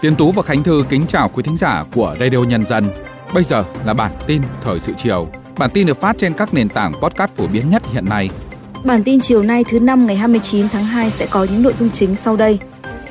Tiến Tú và Khánh Thư kính chào quý thính giả của Radio Nhân dân. Bây giờ là bản tin thời sự chiều. Bản tin được phát trên các nền tảng podcast phổ biến nhất hiện nay. Bản tin chiều nay thứ năm ngày 29 tháng 2 sẽ có những nội dung chính sau đây.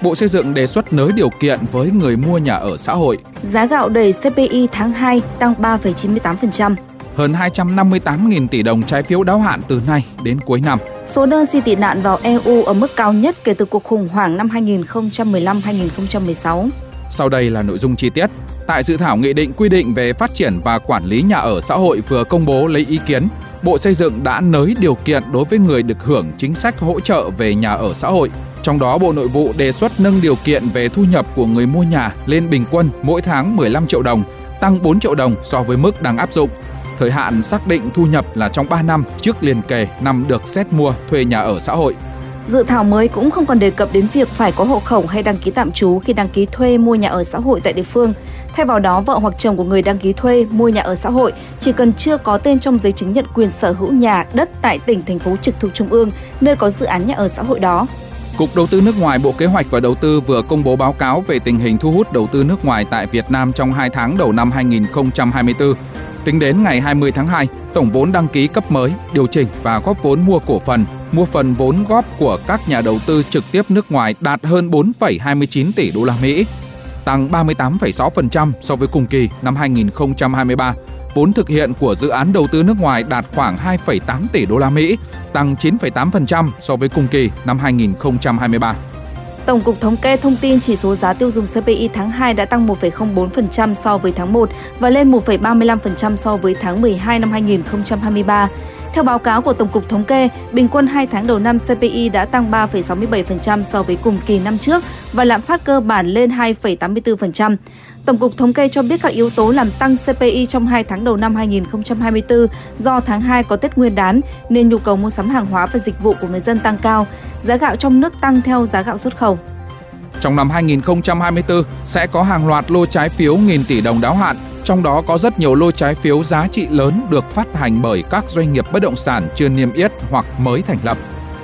Bộ Xây dựng đề xuất nới điều kiện với người mua nhà ở xã hội. Giá gạo đầy CPI tháng 2 tăng 3,98%. Hơn 258.000 tỷ đồng trái phiếu đáo hạn từ nay đến cuối năm. Số đơn xin tị nạn vào EU ở mức cao nhất kể từ cuộc khủng hoảng năm 2015-2016. Sau đây là nội dung chi tiết. Tại dự thảo nghị định quy định về phát triển và quản lý nhà ở xã hội vừa công bố lấy ý kiến, Bộ Xây dựng đã nới điều kiện đối với người được hưởng chính sách hỗ trợ về nhà ở xã hội. Trong đó, Bộ Nội vụ đề xuất nâng điều kiện về thu nhập của người mua nhà lên bình quân mỗi tháng 15 triệu đồng, tăng 4 triệu đồng so với mức đang áp dụng. Thời hạn xác định thu nhập là trong 3 năm trước liền kề năm được xét mua thuê nhà ở xã hội. Dự thảo mới cũng không còn đề cập đến việc phải có hộ khẩu hay đăng ký tạm trú khi đăng ký thuê mua nhà ở xã hội tại địa phương. Thay vào đó, vợ hoặc chồng của người đăng ký thuê mua nhà ở xã hội chỉ cần chưa có tên trong giấy chứng nhận quyền sở hữu nhà, đất tại tỉnh, thành phố trực thuộc trung ương, nơi có dự án nhà ở xã hội đó. Cục Đầu tư nước ngoài Bộ Kế hoạch và Đầu tư vừa công bố báo cáo về tình hình thu hút đầu tư nước ngoài tại Việt Nam trong 2 tháng đầu năm 2024. Tính đến ngày 20 tháng 2, tổng vốn đăng ký cấp mới, điều chỉnh và góp vốn mua cổ phần, mua phần vốn góp của các nhà đầu tư trực tiếp nước ngoài đạt hơn 4,29 tỷ đô la Mỹ, tăng 38,6% so với cùng kỳ năm 2023. Vốn thực hiện của dự án đầu tư nước ngoài đạt khoảng 2,8 tỷ đô la Mỹ, tăng 9,8% so với cùng kỳ năm 2023. Tổng cục Thống kê thông tin chỉ số giá tiêu dùng CPI tháng 2 đã tăng 1,04% so với tháng 1 và lên 1,35% so với tháng 12 năm 2023. Theo báo cáo của Tổng cục Thống kê, bình quân 2 tháng đầu năm CPI đã tăng 3,67% so với cùng kỳ năm trước và lạm phát cơ bản lên 2,84%. Tổng cục Thống kê cho biết các yếu tố làm tăng CPI trong 2 tháng đầu năm 2024 do tháng 2 có Tết Nguyên đán nên nhu cầu mua sắm hàng hóa và dịch vụ của người dân tăng cao, giá gạo trong nước tăng theo giá gạo xuất khẩu. Trong năm 2024 sẽ có hàng loạt lô trái phiếu nghìn tỷ đồng đáo hạn, trong đó có rất nhiều lô trái phiếu giá trị lớn được phát hành bởi các doanh nghiệp bất động sản chưa niêm yết hoặc mới thành lập.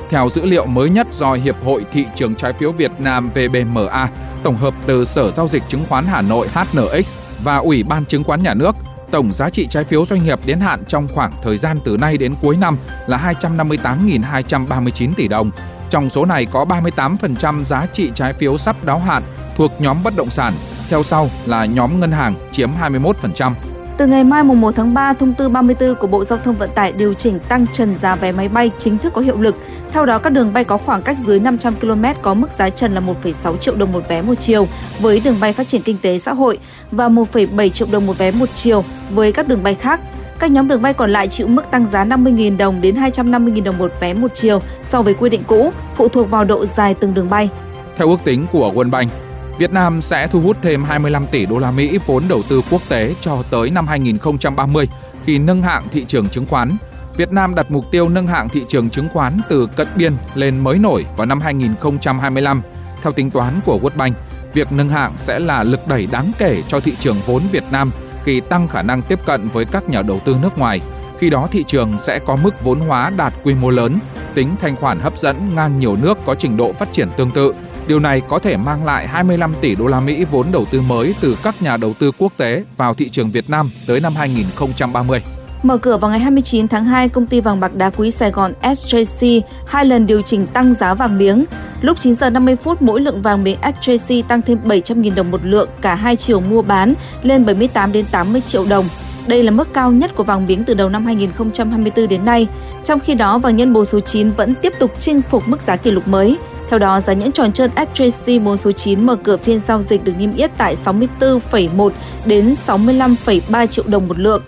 Theo dữ liệu mới nhất do Hiệp hội Thị trường Trái phiếu Việt Nam VBMA, tổng hợp từ Sở Giao dịch Chứng khoán Hà Nội HNX và Ủy ban Chứng khoán Nhà nước, tổng giá trị trái phiếu doanh nghiệp đến hạn trong khoảng thời gian từ nay đến cuối năm là 258.239 tỷ đồng. Trong số này có 38% giá trị trái phiếu sắp đáo hạn thuộc nhóm bất động sản, theo sau là nhóm ngân hàng chiếm 21%. Từ ngày mai mùng 1 tháng 3, thông tư 34 của Bộ Giao thông Vận tải điều chỉnh tăng trần giá vé máy bay chính thức có hiệu lực. Theo đó, các đường bay có khoảng cách dưới 500 km có mức giá trần là 1,6 triệu đồng một vé một chiều với đường bay phát triển kinh tế xã hội và 1,7 triệu đồng một vé một chiều với các đường bay khác. Các nhóm đường bay còn lại chịu mức tăng giá 50.000 đồng đến 250.000 đồng một vé một chiều so với quy định cũ, phụ thuộc vào độ dài từng đường bay. Theo ước tính của World Bank, Việt Nam sẽ thu hút thêm 25 tỷ đô la Mỹ vốn đầu tư quốc tế cho tới năm 2030 khi nâng hạng thị trường chứng khoán. Việt Nam đặt mục tiêu nâng hạng thị trường chứng khoán từ cận biên lên mới nổi vào năm 2025. Theo tính toán của World Bank, việc nâng hạng sẽ là lực đẩy đáng kể cho thị trường vốn Việt Nam khi tăng khả năng tiếp cận với các nhà đầu tư nước ngoài. Khi đó thị trường sẽ có mức vốn hóa đạt quy mô lớn, tính thanh khoản hấp dẫn ngang nhiều nước có trình độ phát triển tương tự Điều này có thể mang lại 25 tỷ đô la Mỹ vốn đầu tư mới từ các nhà đầu tư quốc tế vào thị trường Việt Nam tới năm 2030. Mở cửa vào ngày 29 tháng 2, công ty vàng bạc đá quý Sài Gòn SJC hai lần điều chỉnh tăng giá vàng miếng. Lúc 9 giờ 50 phút, mỗi lượng vàng miếng SJC tăng thêm 700.000 đồng một lượng, cả hai chiều mua bán lên 78 đến 80 triệu đồng. Đây là mức cao nhất của vàng miếng từ đầu năm 2024 đến nay. Trong khi đó, vàng nhân bồ số 9 vẫn tiếp tục chinh phục mức giá kỷ lục mới. Theo đó, giá nhẫn tròn trơn SJC môn số 9 mở cửa phiên giao dịch được niêm yết tại 64,1 đến 65,3 triệu đồng một lượng.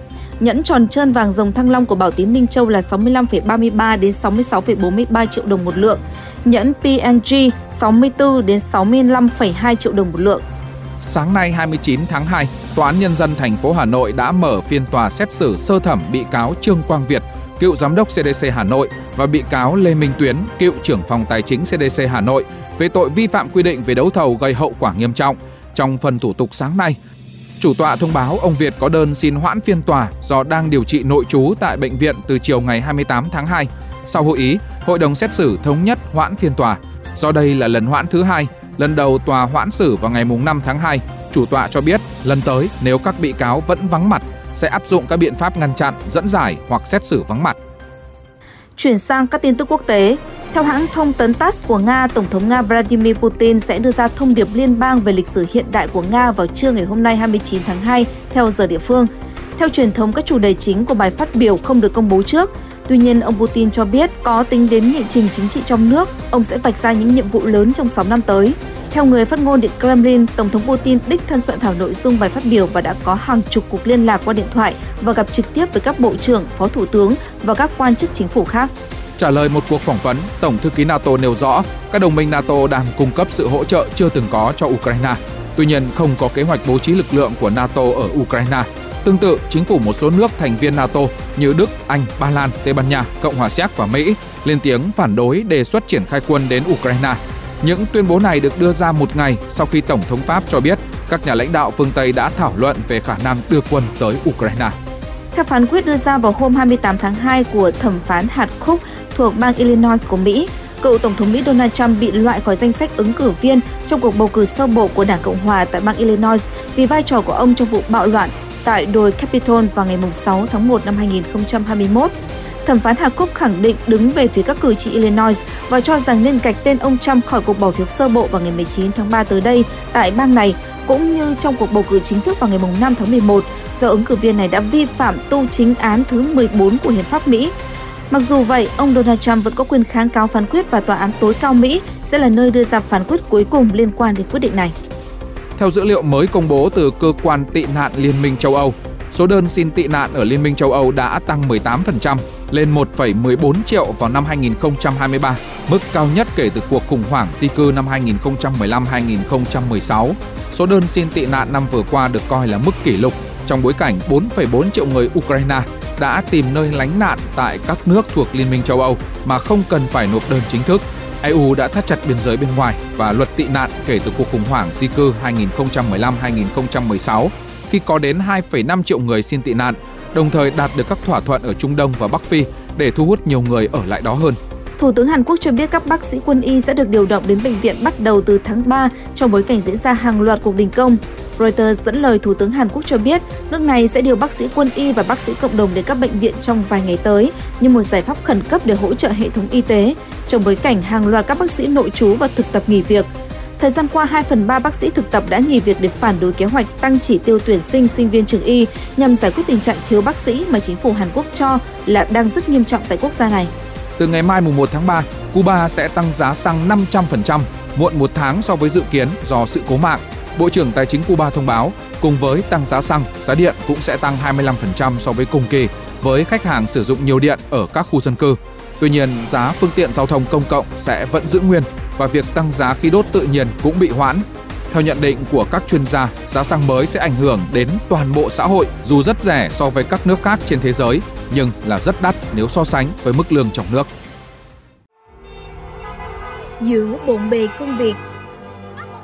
Nhẫn tròn trơn vàng rồng thăng long của Bảo Tín Minh Châu là 65,33 đến 66,43 triệu đồng một lượng. Nhẫn PNG 64 đến 65,2 triệu đồng một lượng. Sáng nay 29 tháng 2, Tòa án Nhân dân thành phố Hà Nội đã mở phiên tòa xét xử sơ thẩm bị cáo Trương Quang Việt, cựu giám đốc CDC Hà Nội và bị cáo Lê Minh Tuyến, cựu trưởng phòng tài chính CDC Hà Nội về tội vi phạm quy định về đấu thầu gây hậu quả nghiêm trọng. Trong phần thủ tục sáng nay, chủ tọa thông báo ông Việt có đơn xin hoãn phiên tòa do đang điều trị nội trú tại bệnh viện từ chiều ngày 28 tháng 2. Sau hội ý, hội đồng xét xử thống nhất hoãn phiên tòa. Do đây là lần hoãn thứ hai, lần đầu tòa hoãn xử vào ngày 5 tháng 2, chủ tọa cho biết lần tới nếu các bị cáo vẫn vắng mặt sẽ áp dụng các biện pháp ngăn chặn, dẫn giải hoặc xét xử vắng mặt. Chuyển sang các tin tức quốc tế, theo hãng thông tấn TASS của Nga, Tổng thống Nga Vladimir Putin sẽ đưa ra thông điệp liên bang về lịch sử hiện đại của Nga vào trưa ngày hôm nay 29 tháng 2 theo giờ địa phương. Theo truyền thống, các chủ đề chính của bài phát biểu không được công bố trước. Tuy nhiên, ông Putin cho biết có tính đến nghị trình chính trị trong nước, ông sẽ vạch ra những nhiệm vụ lớn trong 6 năm tới. Theo người phát ngôn Điện Kremlin, Tổng thống Putin đích thân soạn thảo nội dung bài phát biểu và đã có hàng chục cuộc liên lạc qua điện thoại và gặp trực tiếp với các bộ trưởng, phó thủ tướng và các quan chức chính phủ khác. Trả lời một cuộc phỏng vấn, Tổng thư ký NATO nêu rõ các đồng minh NATO đang cung cấp sự hỗ trợ chưa từng có cho Ukraine. Tuy nhiên, không có kế hoạch bố trí lực lượng của NATO ở Ukraine. Tương tự, chính phủ một số nước thành viên NATO như Đức, Anh, Ba Lan, Tây Ban Nha, Cộng hòa Séc và Mỹ lên tiếng phản đối đề xuất triển khai quân đến Ukraine. Những tuyên bố này được đưa ra một ngày sau khi Tổng thống Pháp cho biết các nhà lãnh đạo phương Tây đã thảo luận về khả năng đưa quân tới Ukraine. Theo phán quyết đưa ra vào hôm 28 tháng 2 của thẩm phán hạt khúc thuộc bang Illinois của Mỹ, cựu Tổng thống Mỹ Donald Trump bị loại khỏi danh sách ứng cử viên trong cuộc bầu cử sơ bộ của Đảng Cộng hòa tại bang Illinois vì vai trò của ông trong vụ bạo loạn tại đồi Capitol vào ngày 6 tháng 1 năm 2021. Thẩm phán Hà Cúc khẳng định đứng về phía các cử tri Illinois và cho rằng nên gạch tên ông Trump khỏi cuộc bỏ phiếu sơ bộ vào ngày 19 tháng 3 tới đây tại bang này, cũng như trong cuộc bầu cử chính thức vào ngày 5 tháng 11 do ứng cử viên này đã vi phạm tu chính án thứ 14 của Hiến pháp Mỹ Mặc dù vậy, ông Donald Trump vẫn có quyền kháng cáo phán quyết và tòa án tối cao Mỹ sẽ là nơi đưa ra phán quyết cuối cùng liên quan đến quyết định này. Theo dữ liệu mới công bố từ cơ quan tị nạn Liên minh châu Âu, số đơn xin tị nạn ở Liên minh châu Âu đã tăng 18% lên 1,14 triệu vào năm 2023, mức cao nhất kể từ cuộc khủng hoảng di cư năm 2015-2016. Số đơn xin tị nạn năm vừa qua được coi là mức kỷ lục trong bối cảnh 4,4 triệu người Ukraine đã tìm nơi lánh nạn tại các nước thuộc Liên minh châu Âu mà không cần phải nộp đơn chính thức. EU đã thắt chặt biên giới bên ngoài và luật tị nạn kể từ cuộc khủng hoảng di cư 2015-2016 khi có đến 2,5 triệu người xin tị nạn, đồng thời đạt được các thỏa thuận ở Trung Đông và Bắc Phi để thu hút nhiều người ở lại đó hơn. Thủ tướng Hàn Quốc cho biết các bác sĩ quân y sẽ được điều động đến bệnh viện bắt đầu từ tháng 3 trong bối cảnh diễn ra hàng loạt cuộc đình công. Reuters dẫn lời Thủ tướng Hàn Quốc cho biết nước này sẽ điều bác sĩ quân y và bác sĩ cộng đồng đến các bệnh viện trong vài ngày tới như một giải pháp khẩn cấp để hỗ trợ hệ thống y tế trong bối cảnh hàng loạt các bác sĩ nội trú và thực tập nghỉ việc. Thời gian qua, 2 phần 3 bác sĩ thực tập đã nghỉ việc để phản đối kế hoạch tăng chỉ tiêu tuyển sinh sinh viên trường y nhằm giải quyết tình trạng thiếu bác sĩ mà chính phủ Hàn Quốc cho là đang rất nghiêm trọng tại quốc gia này. Từ ngày mai mùng 1 tháng 3, Cuba sẽ tăng giá xăng 500%, muộn một tháng so với dự kiến do sự cố mạng Bộ trưởng Tài chính Cuba thông báo, cùng với tăng giá xăng, giá điện cũng sẽ tăng 25% so với cùng kỳ với khách hàng sử dụng nhiều điện ở các khu dân cư. Tuy nhiên, giá phương tiện giao thông công cộng sẽ vẫn giữ nguyên và việc tăng giá khí đốt tự nhiên cũng bị hoãn. Theo nhận định của các chuyên gia, giá xăng mới sẽ ảnh hưởng đến toàn bộ xã hội dù rất rẻ so với các nước khác trên thế giới, nhưng là rất đắt nếu so sánh với mức lương trong nước. Giữa bộn bề công việc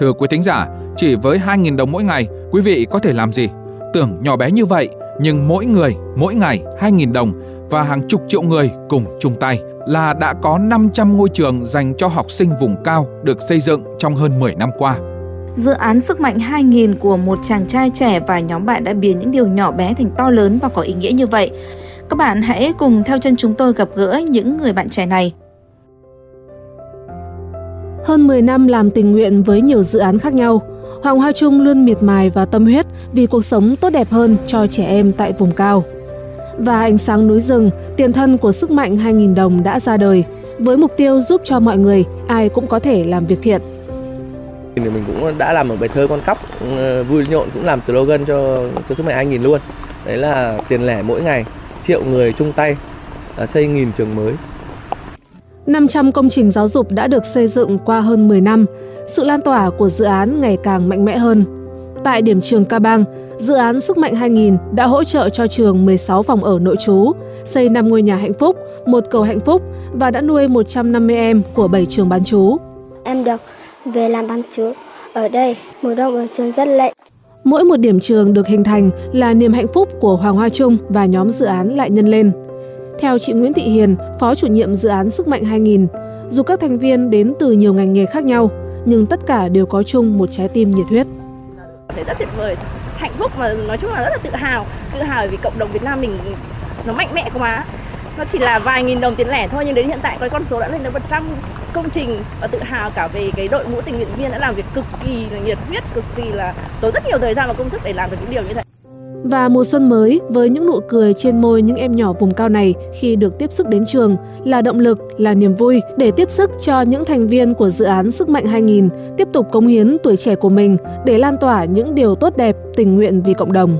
Thưa quý thính giả, chỉ với 2.000 đồng mỗi ngày, quý vị có thể làm gì? Tưởng nhỏ bé như vậy, nhưng mỗi người, mỗi ngày 2.000 đồng và hàng chục triệu người cùng chung tay là đã có 500 ngôi trường dành cho học sinh vùng cao được xây dựng trong hơn 10 năm qua. Dự án Sức mạnh 2000 của một chàng trai trẻ và nhóm bạn đã biến những điều nhỏ bé thành to lớn và có ý nghĩa như vậy. Các bạn hãy cùng theo chân chúng tôi gặp gỡ những người bạn trẻ này. Hơn 10 năm làm tình nguyện với nhiều dự án khác nhau, Hoàng Hoa Trung luôn miệt mài và tâm huyết vì cuộc sống tốt đẹp hơn cho trẻ em tại vùng cao. Và ánh sáng núi rừng, tiền thân của sức mạnh 2.000 đồng đã ra đời, với mục tiêu giúp cho mọi người, ai cũng có thể làm việc thiện. Mình cũng đã làm một bài thơ con cóc ờ, vui nhộn cũng làm slogan cho cho sức mạnh 2.000 luôn. Đấy là tiền lẻ mỗi ngày, triệu người chung tay à, xây nghìn trường mới. 500 công trình giáo dục đã được xây dựng qua hơn 10 năm, sự lan tỏa của dự án ngày càng mạnh mẽ hơn. Tại điểm trường Ca Bang, dự án Sức mạnh 2000 đã hỗ trợ cho trường 16 phòng ở nội trú, xây 5 ngôi nhà hạnh phúc, một cầu hạnh phúc và đã nuôi 150 em của 7 trường bán trú. Em được về làm bán trú ở đây, mùa đông ở trường rất lạnh. Mỗi một điểm trường được hình thành là niềm hạnh phúc của Hoàng Hoa Trung và nhóm dự án lại nhân lên. Theo chị Nguyễn Thị Hiền, Phó chủ nhiệm dự án Sức mạnh 2000, dù các thành viên đến từ nhiều ngành nghề khác nhau, nhưng tất cả đều có chung một trái tim nhiệt huyết. Thấy rất tuyệt vời, hạnh phúc và nói chung là rất là tự hào, tự hào vì cộng đồng Việt Nam mình nó mạnh mẽ quá. Nó chỉ là vài nghìn đồng tiền lẻ thôi nhưng đến hiện tại cái con số đã lên đến 100 công trình và tự hào cả về cái đội ngũ tình nguyện viên đã làm việc cực kỳ là nhiệt huyết, cực kỳ là tốn rất nhiều thời gian và công sức để làm được những điều như thế. Và mùa xuân mới với những nụ cười trên môi những em nhỏ vùng cao này khi được tiếp sức đến trường là động lực, là niềm vui để tiếp sức cho những thành viên của dự án Sức mạnh 2000 tiếp tục cống hiến tuổi trẻ của mình để lan tỏa những điều tốt đẹp, tình nguyện vì cộng đồng.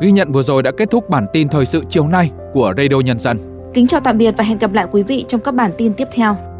Ghi nhận vừa rồi đã kết thúc bản tin thời sự chiều nay của Radio Nhân dân. Kính chào tạm biệt và hẹn gặp lại quý vị trong các bản tin tiếp theo.